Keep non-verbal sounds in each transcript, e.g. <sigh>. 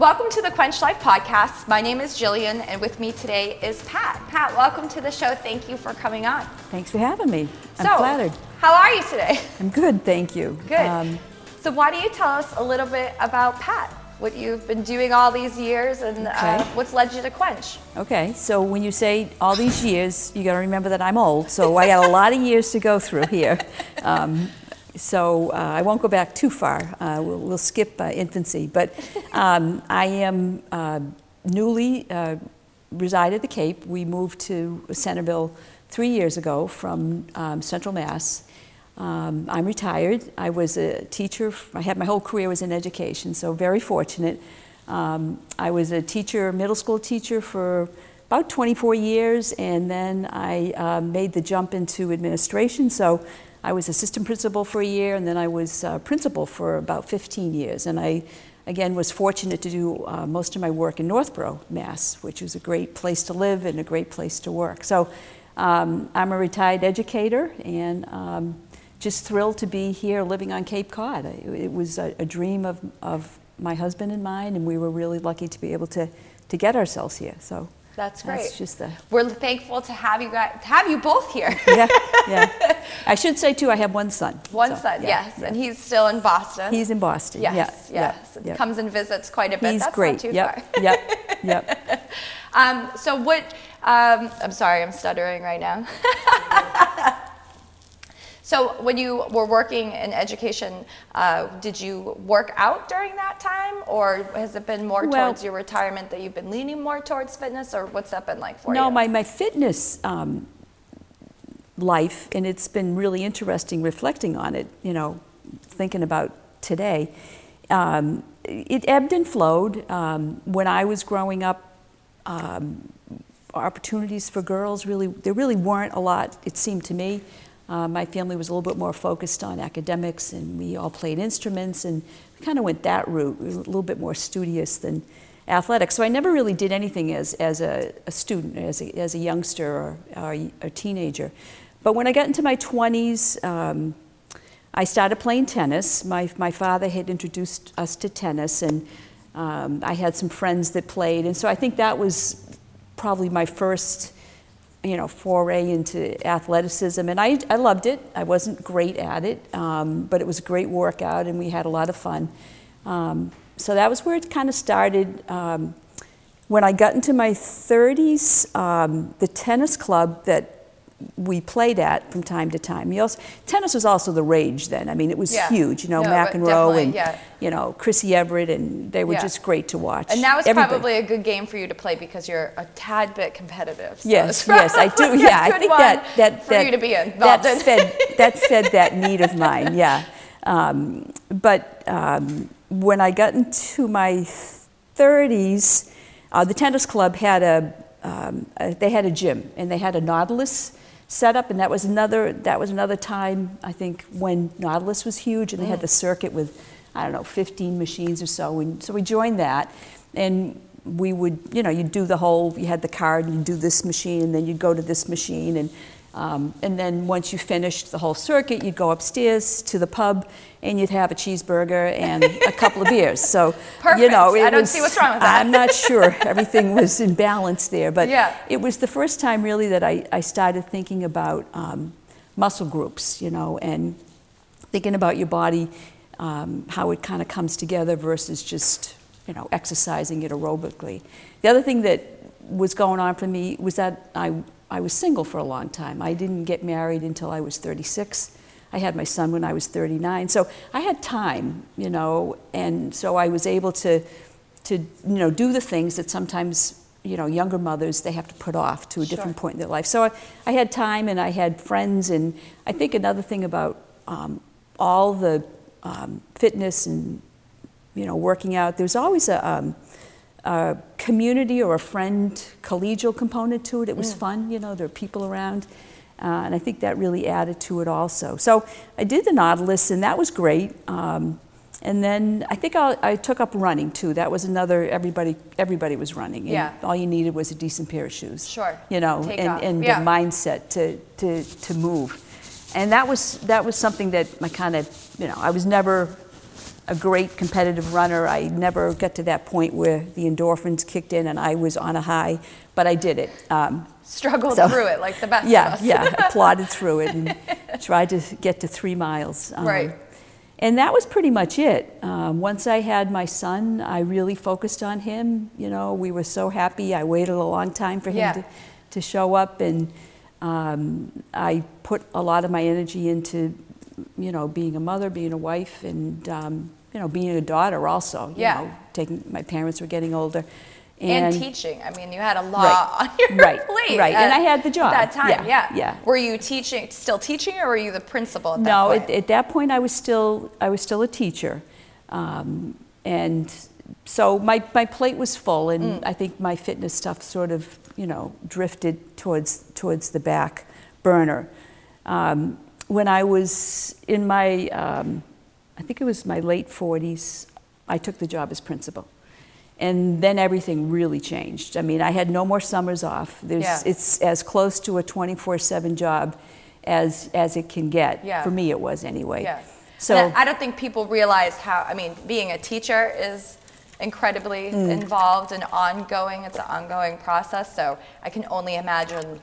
Welcome to the Quench Life podcast. My name is Jillian, and with me today is Pat. Pat, welcome to the show. Thank you for coming on. Thanks for having me. I'm so, flattered. How are you today? <laughs> I'm good, thank you. Good. Um, so, why don't you tell us a little bit about Pat? What you've been doing all these years and uh, okay. uh, what's led you to Quench? Okay, so when you say all these years, you got to remember that I'm old, so I got a lot of years to go through here. <laughs> Um, so uh, I won't go back too far. Uh, we'll, we'll, skip uh, infancy. But um, I am uh, newly uh, reside at the Cape. We moved to Centerville three years ago from um, Central Mass. Um, I'm retired. I was a teacher. I had my whole career was in education, so very fortunate. Um, I was a teacher, middle school teacher for about 24 years, and then I uh, made the jump into administration. So I was assistant principal for a year, and then I was uh, principal for about 15 years. And I, again, was fortunate to do uh, most of my work in Northborough, Mass, which was a great place to live and a great place to work. So um, I'm a retired educator, and um, just thrilled to be here living on Cape Cod. It was a, a dream of, of my husband and mine, and we were really lucky to be able to, to get ourselves here. So that's great. That's just the. We're thankful to have you guys, have you both here. yeah, yeah. <laughs> I should say too, I have one son. One so, son, yeah, yes, yeah. and he's still in Boston. He's in Boston. Yes, yeah, yes. Yeah, Comes and visits quite a bit. He's That's great. Not too yep, far. yep, yep. <laughs> Um, so what? Um, I'm sorry, I'm stuttering right now. <laughs> So when you were working in education, uh, did you work out during that time, or has it been more well, towards your retirement that you've been leaning more towards fitness, or what's that been like for no, you? No, my my fitness. Um, life and it's been really interesting reflecting on it you know thinking about today um, it ebbed and flowed um, when i was growing up um, opportunities for girls really there really weren't a lot it seemed to me uh, my family was a little bit more focused on academics, and we all played instruments, and we kind of went that route. We a little bit more studious than athletic. So I never really did anything as, as a, a student, as a, as a youngster or, or a teenager. But when I got into my 20s, um, I started playing tennis. My, my father had introduced us to tennis, and um, I had some friends that played. And so I think that was probably my first you know, foray into athleticism, and I, I loved it. I wasn't great at it, um, but it was a great workout, and we had a lot of fun. Um, so that was where it kind of started. Um, when I got into my 30s, um, the tennis club that we played at from time to time. Also, tennis was also the rage then. I mean, it was yeah. huge. You know, no, McEnroe and yeah. you know Chrissie Evert, and they were yeah. just great to watch. And that was Everybody. probably a good game for you to play because you're a tad bit competitive. So yes, <laughs> yes, I do. Yeah, I think that that for that, you to be involved that fed that <laughs> fed that need of mine. Yeah, um, but um, when I got into my 30s, uh, the tennis club had a um, uh, they had a gym and they had a Nautilus setup, and that was another that was another time I think when Nautilus was huge, and they had the mm. circuit with I don't know 15 machines or so, and so we joined that, and we would you know you'd do the whole you had the card and you'd do this machine, and then you'd go to this machine, and um, and then once you finished the whole circuit, you'd go upstairs to the pub and you'd have a cheeseburger and a couple of <laughs> beers. So, Perfect. you know, I don't was, see what's wrong with that. I'm not sure <laughs> everything was in balance there, but yeah. it was the first time really that I, I started thinking about um, muscle groups, you know, and thinking about your body, um, how it kind of comes together versus just, you know, exercising it aerobically. The other thing that was going on for me was that I I was single for a long time. I didn't get married until I was 36. I had my son when I was 39. So I had time, you know, and so I was able to, to you know, do the things that sometimes, you know, younger mothers, they have to put off to a sure. different point in their life. So I, I, had time and I had friends. And I think another thing about um, all the um, fitness and, you know, working out, there's always a, um, a community or a friend collegial component to it. It was mm. fun, you know, there are people around. Uh, and I think that really added to it also. So I did the Nautilus, and that was great. Um, and then I think I'll, i took up running too. That was another. Everybody, everybody was running. yeah. All you needed was a decent pair of shoes. Sure. You know, Take and, and yeah. the mindset to, to, to move. And that was that was something that I kind of, you know, I was never a great competitive runner. I never got to that point where the endorphins kicked in and I was on a high, but I did it. Um, Struggled so, through it like the best yeah, of us. yeah, I <laughs> plodded through it and tried to get to three miles. Um, right. And that was pretty much it. Um, once I had my son, I really focused on him. You know, we were so happy. I waited a long time for him yeah. to, to show up, and um, I put a lot of my energy into, you know, being a mother, being a wife, and um, you know, being a daughter also. You yeah. know, taking my parents were getting older. And, and, teaching. I mean, you had a lot right, on your right, <laughs> plate. Right, at, and I had the job. At that time, yeah, yeah. yeah. Were you teaching, still teaching, or were you the principal at no, that point? No, at, at, that point I was still, I was still a teacher. Um, and so my, my plate was full, and mm. I think my fitness stuff sort of, you know, drifted towards, towards the back burner. Um, when I was in my, um, I think it was my late 40s, I took the job as principal. And then everything really changed. I mean, I had no more summers off. There's, yeah. It's as close to a 24-7 job as, as it can get. Yeah. For me, it was anyway. Yeah. So and I don't think people realize how, I mean, being a teacher is incredibly mm. involved and ongoing. It's an ongoing process. So I can only imagine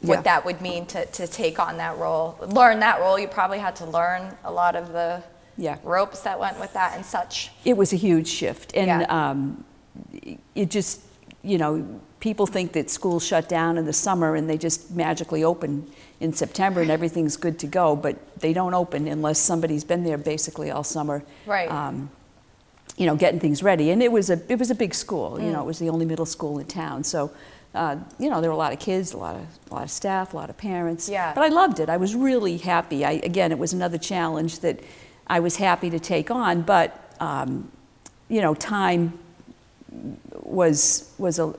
what yeah. that would mean to, to take on that role. Learn that role. You probably had to learn a lot of the yeah. ropes that went with that and such. It was a huge shift. And yeah. um, it just, you know, people think that schools shut down in the summer and they just magically open in September and everything's good to go, but they don't open unless somebody's been there basically all summer. Right. Um, you know, getting things ready. And it was a, it was a big school. Mm. You know, it was the only middle school in town. So, uh, you know, there were a lot of kids, a lot of, a lot of staff, a lot of parents. Yeah. But I loved it. I was really happy. I, again, it was another challenge that I was happy to take on, but um, you know, time was was a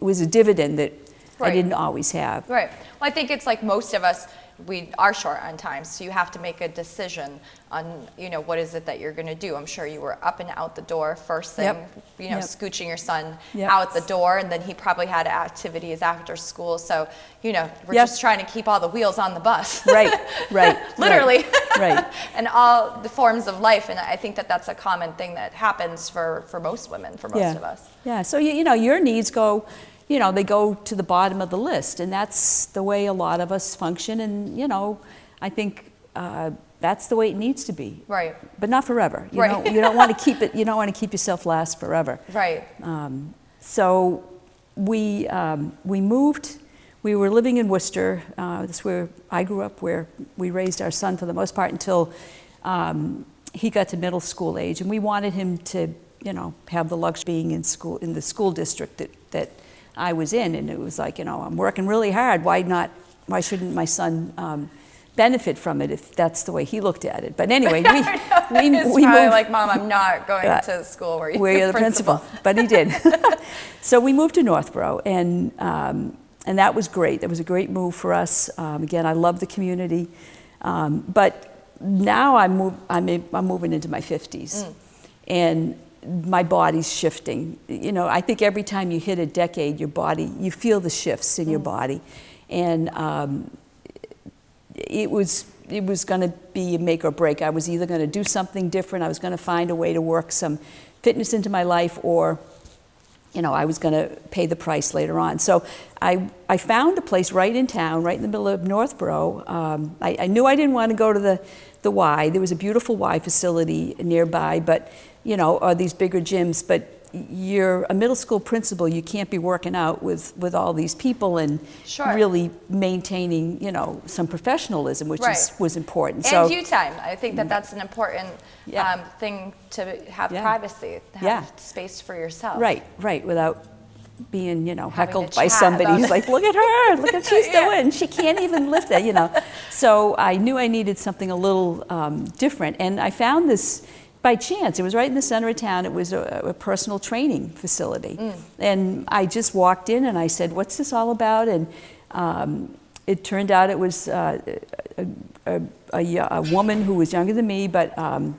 was a dividend that right. I didn't always have. Right. Well, I think it's like most of us we are short on time, so you have to make a decision on, you know, what is it that you're going to do. I'm sure you were up and out the door first thing, yep. you know, yep. scooching your son yep. out the door, and then he probably had activities after school. So, you know, we're just trying to keep all the wheels on the bus. <laughs> Right, right. <laughs> Literally. <laughs> Right. right. and all the forms of life, and I think that that's a common thing that happens for, for most women, for most yeah. of us. Yeah, so, you, you know, your needs go you know, they go to the bottom of the list. And that's the way a lot of us function. And, you know, I think uh, that's the way it needs to be. Right. But not forever. You right. Don't, you don't want to keep it, you don't want to keep yourself last forever. Right. Um, so we, um, we moved, we were living in Worcester. Uh, that's where I grew up, where we raised our son for the most part until um, he got to middle school age. And we wanted him to, you know, have the luxury of being in school, in the school district that, that I was in, and it was like, you know, I'm working really hard. Why not? Why shouldn't my son um, benefit from it if that's the way he looked at it? But anyway, we <laughs> we, we moved. like, Mom, I'm not going uh, to school where, you where you're the principal. principal. But he did. <laughs> so we moved to Northborough, and um, and that was great. That was a great move for us. Um, again, I love the community, um, but now I'm, move, I'm, I'm moving into my 50s, mm. and my body's shifting. You know, I think every time you hit a decade, your body, you feel the shifts in mm. your body. And um, it was, it was going to be a make or break. I was either going to do something different, I was going to find a way to work some fitness into my life, or you know, I was going to pay the price later on. So I, I found a place right in town, right in the middle of Northborough. Um, I, I, knew I didn't want to go to the, the Y. There was a beautiful Y facility nearby, but you know, or these bigger gyms, but you're a middle school principal, you can't be working out with, with all these people and sure. really maintaining, you know, some professionalism, which right. is, was important. And so, you time. I think that that's an important yeah. um, thing to have Yeah. privacy, have Yeah. space for yourself. right, right, without being, you know, Having heckled by somebody who's like, look at her, look what <laughs> she's Yeah. doing. She can't even lift it, you know. So I knew I needed something a little um, different. And I found this by chance. It was right in the center of town. It was a, a personal training facility. Mm. And I just walked in and I said, what's this all about? And um, it turned out it was uh, a, a, a, a woman who was younger than me, but um,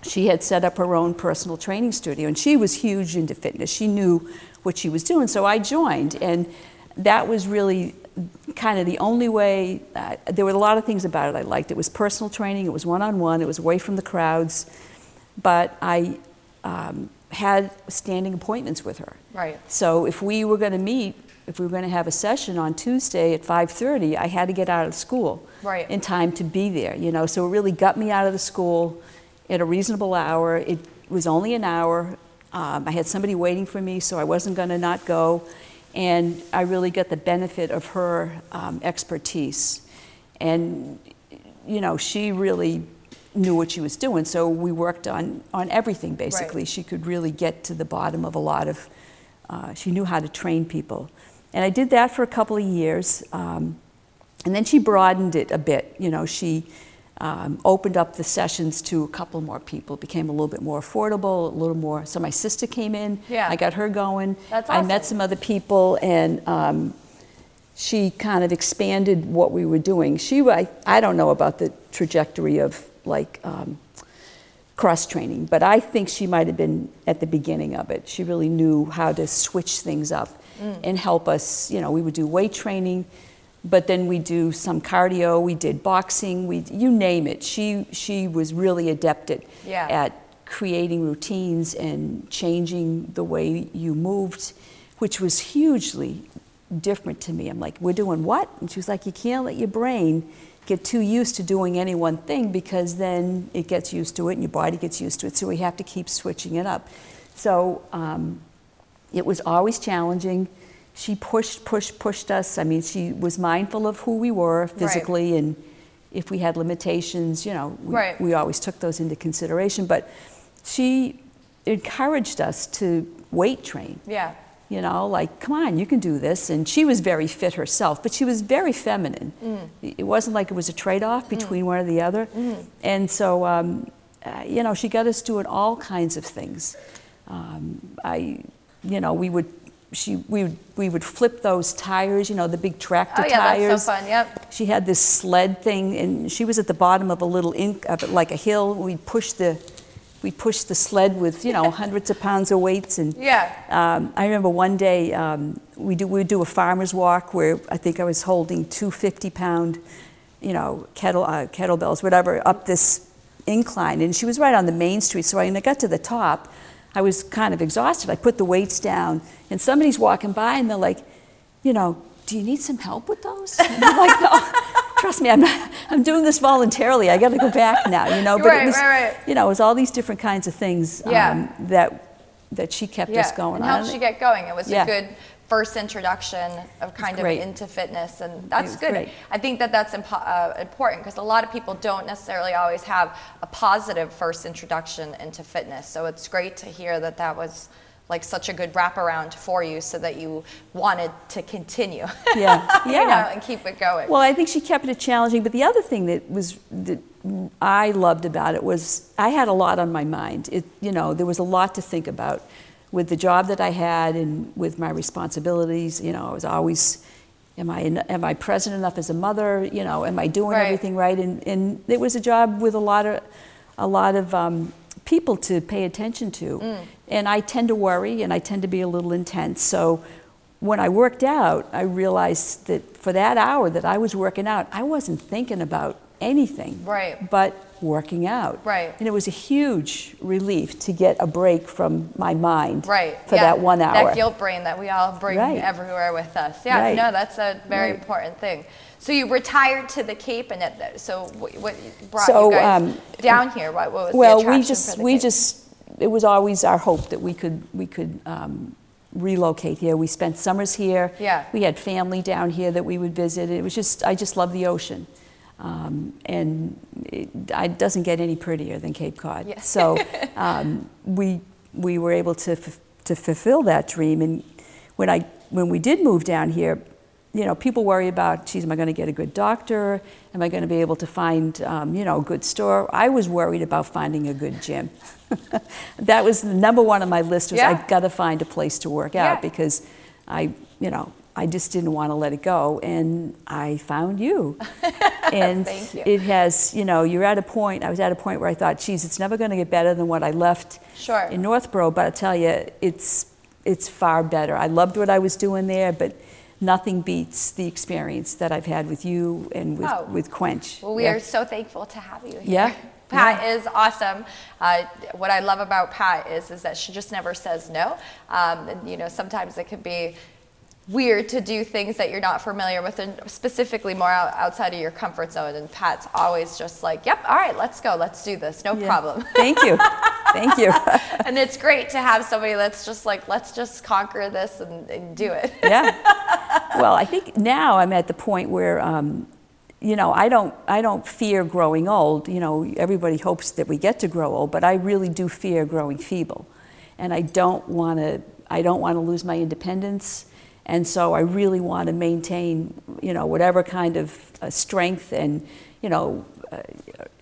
she had set up her own personal training studio. And she was huge into fitness. She knew what she was doing. So I joined. And that was really kind of the only way. Uh, there were a lot of things about it I liked. It was personal training, it was one on one, it was away from the crowds. But I um, had standing appointments with her. Right. So if we were going to meet, if we were going to have a session on Tuesday at 5:30, I had to get out of school Right. in time to be there. You know, so it really got me out of the school at a reasonable hour. It was only an hour. Um, I had somebody waiting for me, so I wasn't going to not go. And I really got the benefit of her um, expertise. And, you know, she really knew what she was doing, so we worked on, on everything, basically. She could really get to the bottom of a lot of, uh, she knew how to train people. And I did that for a couple of years. Um, and then she broadened it a bit. You know, she um, opened up the sessions to a couple more people. It became a little bit more affordable, a little more. So my sister came in. Yeah. I got her going. That's awesome. I met some other people, and um, she kind of expanded what we were doing. She, I, I don't know about the trajectory of like um, cross training, but I think she might have been at the beginning of it. She really knew how to switch things up Mm. and help us. You know, we would do weight training, but then we do some cardio. We did boxing. We, you name it. She she was really adept at Yeah. at creating routines and changing the way you moved, which was hugely different to me. I'm like, we're doing what? And she was like, you can't let your brain get too used to doing any one thing because then it gets used to it and your body gets used to it. So we have to keep switching it up. So um, it was always challenging. She pushed, pushed, pushed us. I mean, she was mindful of who we were physically and if we had limitations, you know, we, Right. we always took those into consideration. But she encouraged us to weight train. Yeah. You know, like, come on, you can do this. And she was very fit herself, but she was very feminine. It wasn't like it was a trade off between one or the other. And so, um, uh, you know, she got us doing all kinds of things. Um, I, you know, we would, she, we would, we would flip those tires, you know, the big tractor Oh, yeah, tires. that's so fun. Yep. She had this sled thing, and she was at the bottom of a little ink, of it like a hill. We'd push the, we pushed the sled with you know <laughs> hundreds of pounds of weights, and Yeah. um, I remember one day um, we do we would do a farmer's walk where I think I was holding two 50 pound, you know, kettle uh, kettlebells, whatever, up this incline, and she was right on the main street. So when I got to the top, I was kind of exhausted. I put the weights down, and somebody's walking by, and they're like, you know, do you need some help with those? And I'm like, <laughs> no. Trust me, I'm, not, I'm doing this voluntarily. I got to go back now, you know. But Right, it was, right, right. you know, it was all these different kinds of things Yeah. um, that that she kept us going and helped you get going. It was Yeah. a good first introduction of kind of into fitness, and that's good. great. I think that that's impo- uh, important because a lot of people don't necessarily always have a positive first introduction into fitness. So it's great to hear that that was like such a good wraparound for you, so that you wanted to continue. <laughs> Yeah, you yeah. know, and keep it going. Well, I think she kept it challenging. But the other thing that was that I loved about it was I had a lot on my mind. It, you know, there was a lot to think about with the job that I had and with my responsibilities. You know, I was always, am I am I present enough as a mother? You know, am I doing Right. everything right? And and it was a job with a lot of a lot of um, people to pay attention to. Mm. And I tend to worry and I tend to be a little intense. So when I worked out, I realized that for that hour that I was working out, I wasn't thinking about anything Right. but working out. Right. And it was a huge relief to get a break from my mind Right. for yeah. that one hour. That guilt brain that we all bring Right. everywhere with us. Yeah. Right. No, that's a very Right. important thing. So you retired to the Cape, and it, so what, what brought So, you guys um, down here? What, what was well, the attraction we just for the we Cape? just it was always our hope that we could we could um, relocate here. We spent summers here. Yeah. We had family down here that we would visit. It was just I just love the ocean, um, and it, it doesn't get any prettier than Cape Cod. Yeah. So <laughs> um, we we were able to f- to fulfill that dream. And when I when we did move down here, you know, people worry about, geez, am I going to get a good doctor? Am I going to be able to find, um, you know, a good store? I was worried about finding a good gym. <laughs> that was the number one on my list was Yeah. I've got to find a place to work Yeah. out because I, you know, I just didn't want to let it go. And I found you. <laughs> and you. it has, you know, you're at a point, I was at a point where I thought, geez, it's never going to get better than what I left Sure. in Northborough. But I tell you, it's, it's far better. I loved what I was doing there, but nothing beats the experience that I've had with you and with, Oh. with Quench. Well, we Yeah. are so thankful to have you here. Yeah, <laughs> Pat Yeah. is awesome. Uh, what I love about Pat is is that she just never says no. Um, and you know, sometimes it can be weird to do things that you're not familiar with, and specifically more out, outside of your comfort zone. And Pat's always just like, "Yep, all right, let's go, let's do this, no Yeah. problem." <laughs> Thank you. Thank you. <laughs> and it's great to have somebody that's just like, "Let's just conquer this and, and do it." <laughs> yeah. Well, I think now I'm at the point where, um, you know, I don't, I don't fear growing old. You know, everybody hopes that we get to grow old, but I really do fear growing feeble, and I don't want to. I don't want to lose my independence, and so I really want to maintain, you know, whatever kind of uh, strength and, you know, uh,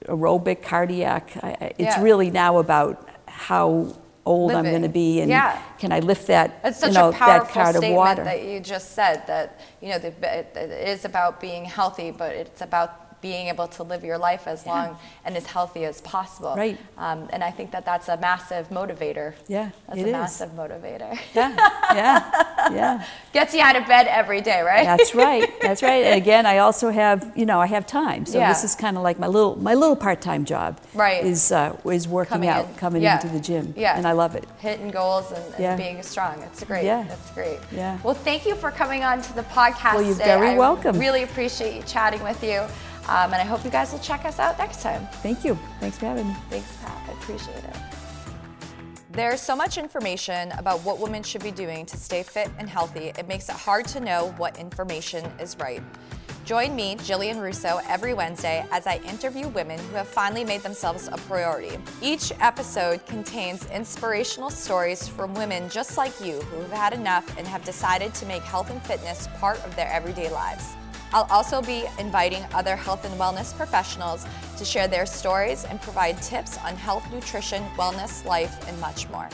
aerobic, cardiac. I, it's Yeah. really now about how old I'm going to be, and Yeah. can I lift that, It's you such know, a that powerful cart of statement water. that you just said that you know the, it is about being healthy, but it's about being able to live your life as long and as healthy as possible. Right. Um, and I think that that's a massive motivator. Yeah, that's it a is. massive motivator. Yeah, yeah, yeah. <laughs> Gets you out of bed every day, right? That's right. That's right. And <laughs> again, I also have, you know, I have time. So Yeah. this is kind of like my little, my little part-time job. Right. Is uh, is working Coming out, in. coming Yeah. into the gym. Yeah. And I love it. Hitting goals and, and Yeah. being strong. It's great. Yeah. That's great. Yeah. Well, thank you for coming on to the podcast Well, you're today. very I welcome. really appreciate you chatting with you. Um, and I hope you guys will check us out next time. Thank you. Thanks for having me. Thanks, Pat. I appreciate it. There's so much information about what women should be doing to stay fit and healthy, it makes it hard to know what information is right. Join me, Jillian Russo, every Wednesday as I interview women who have finally made themselves a priority. Each episode contains inspirational stories from women just like you who have had enough and have decided to make health and fitness part of their everyday lives. I'll also be inviting other health and wellness professionals to share their stories and provide tips on health, nutrition, wellness, life, and much more.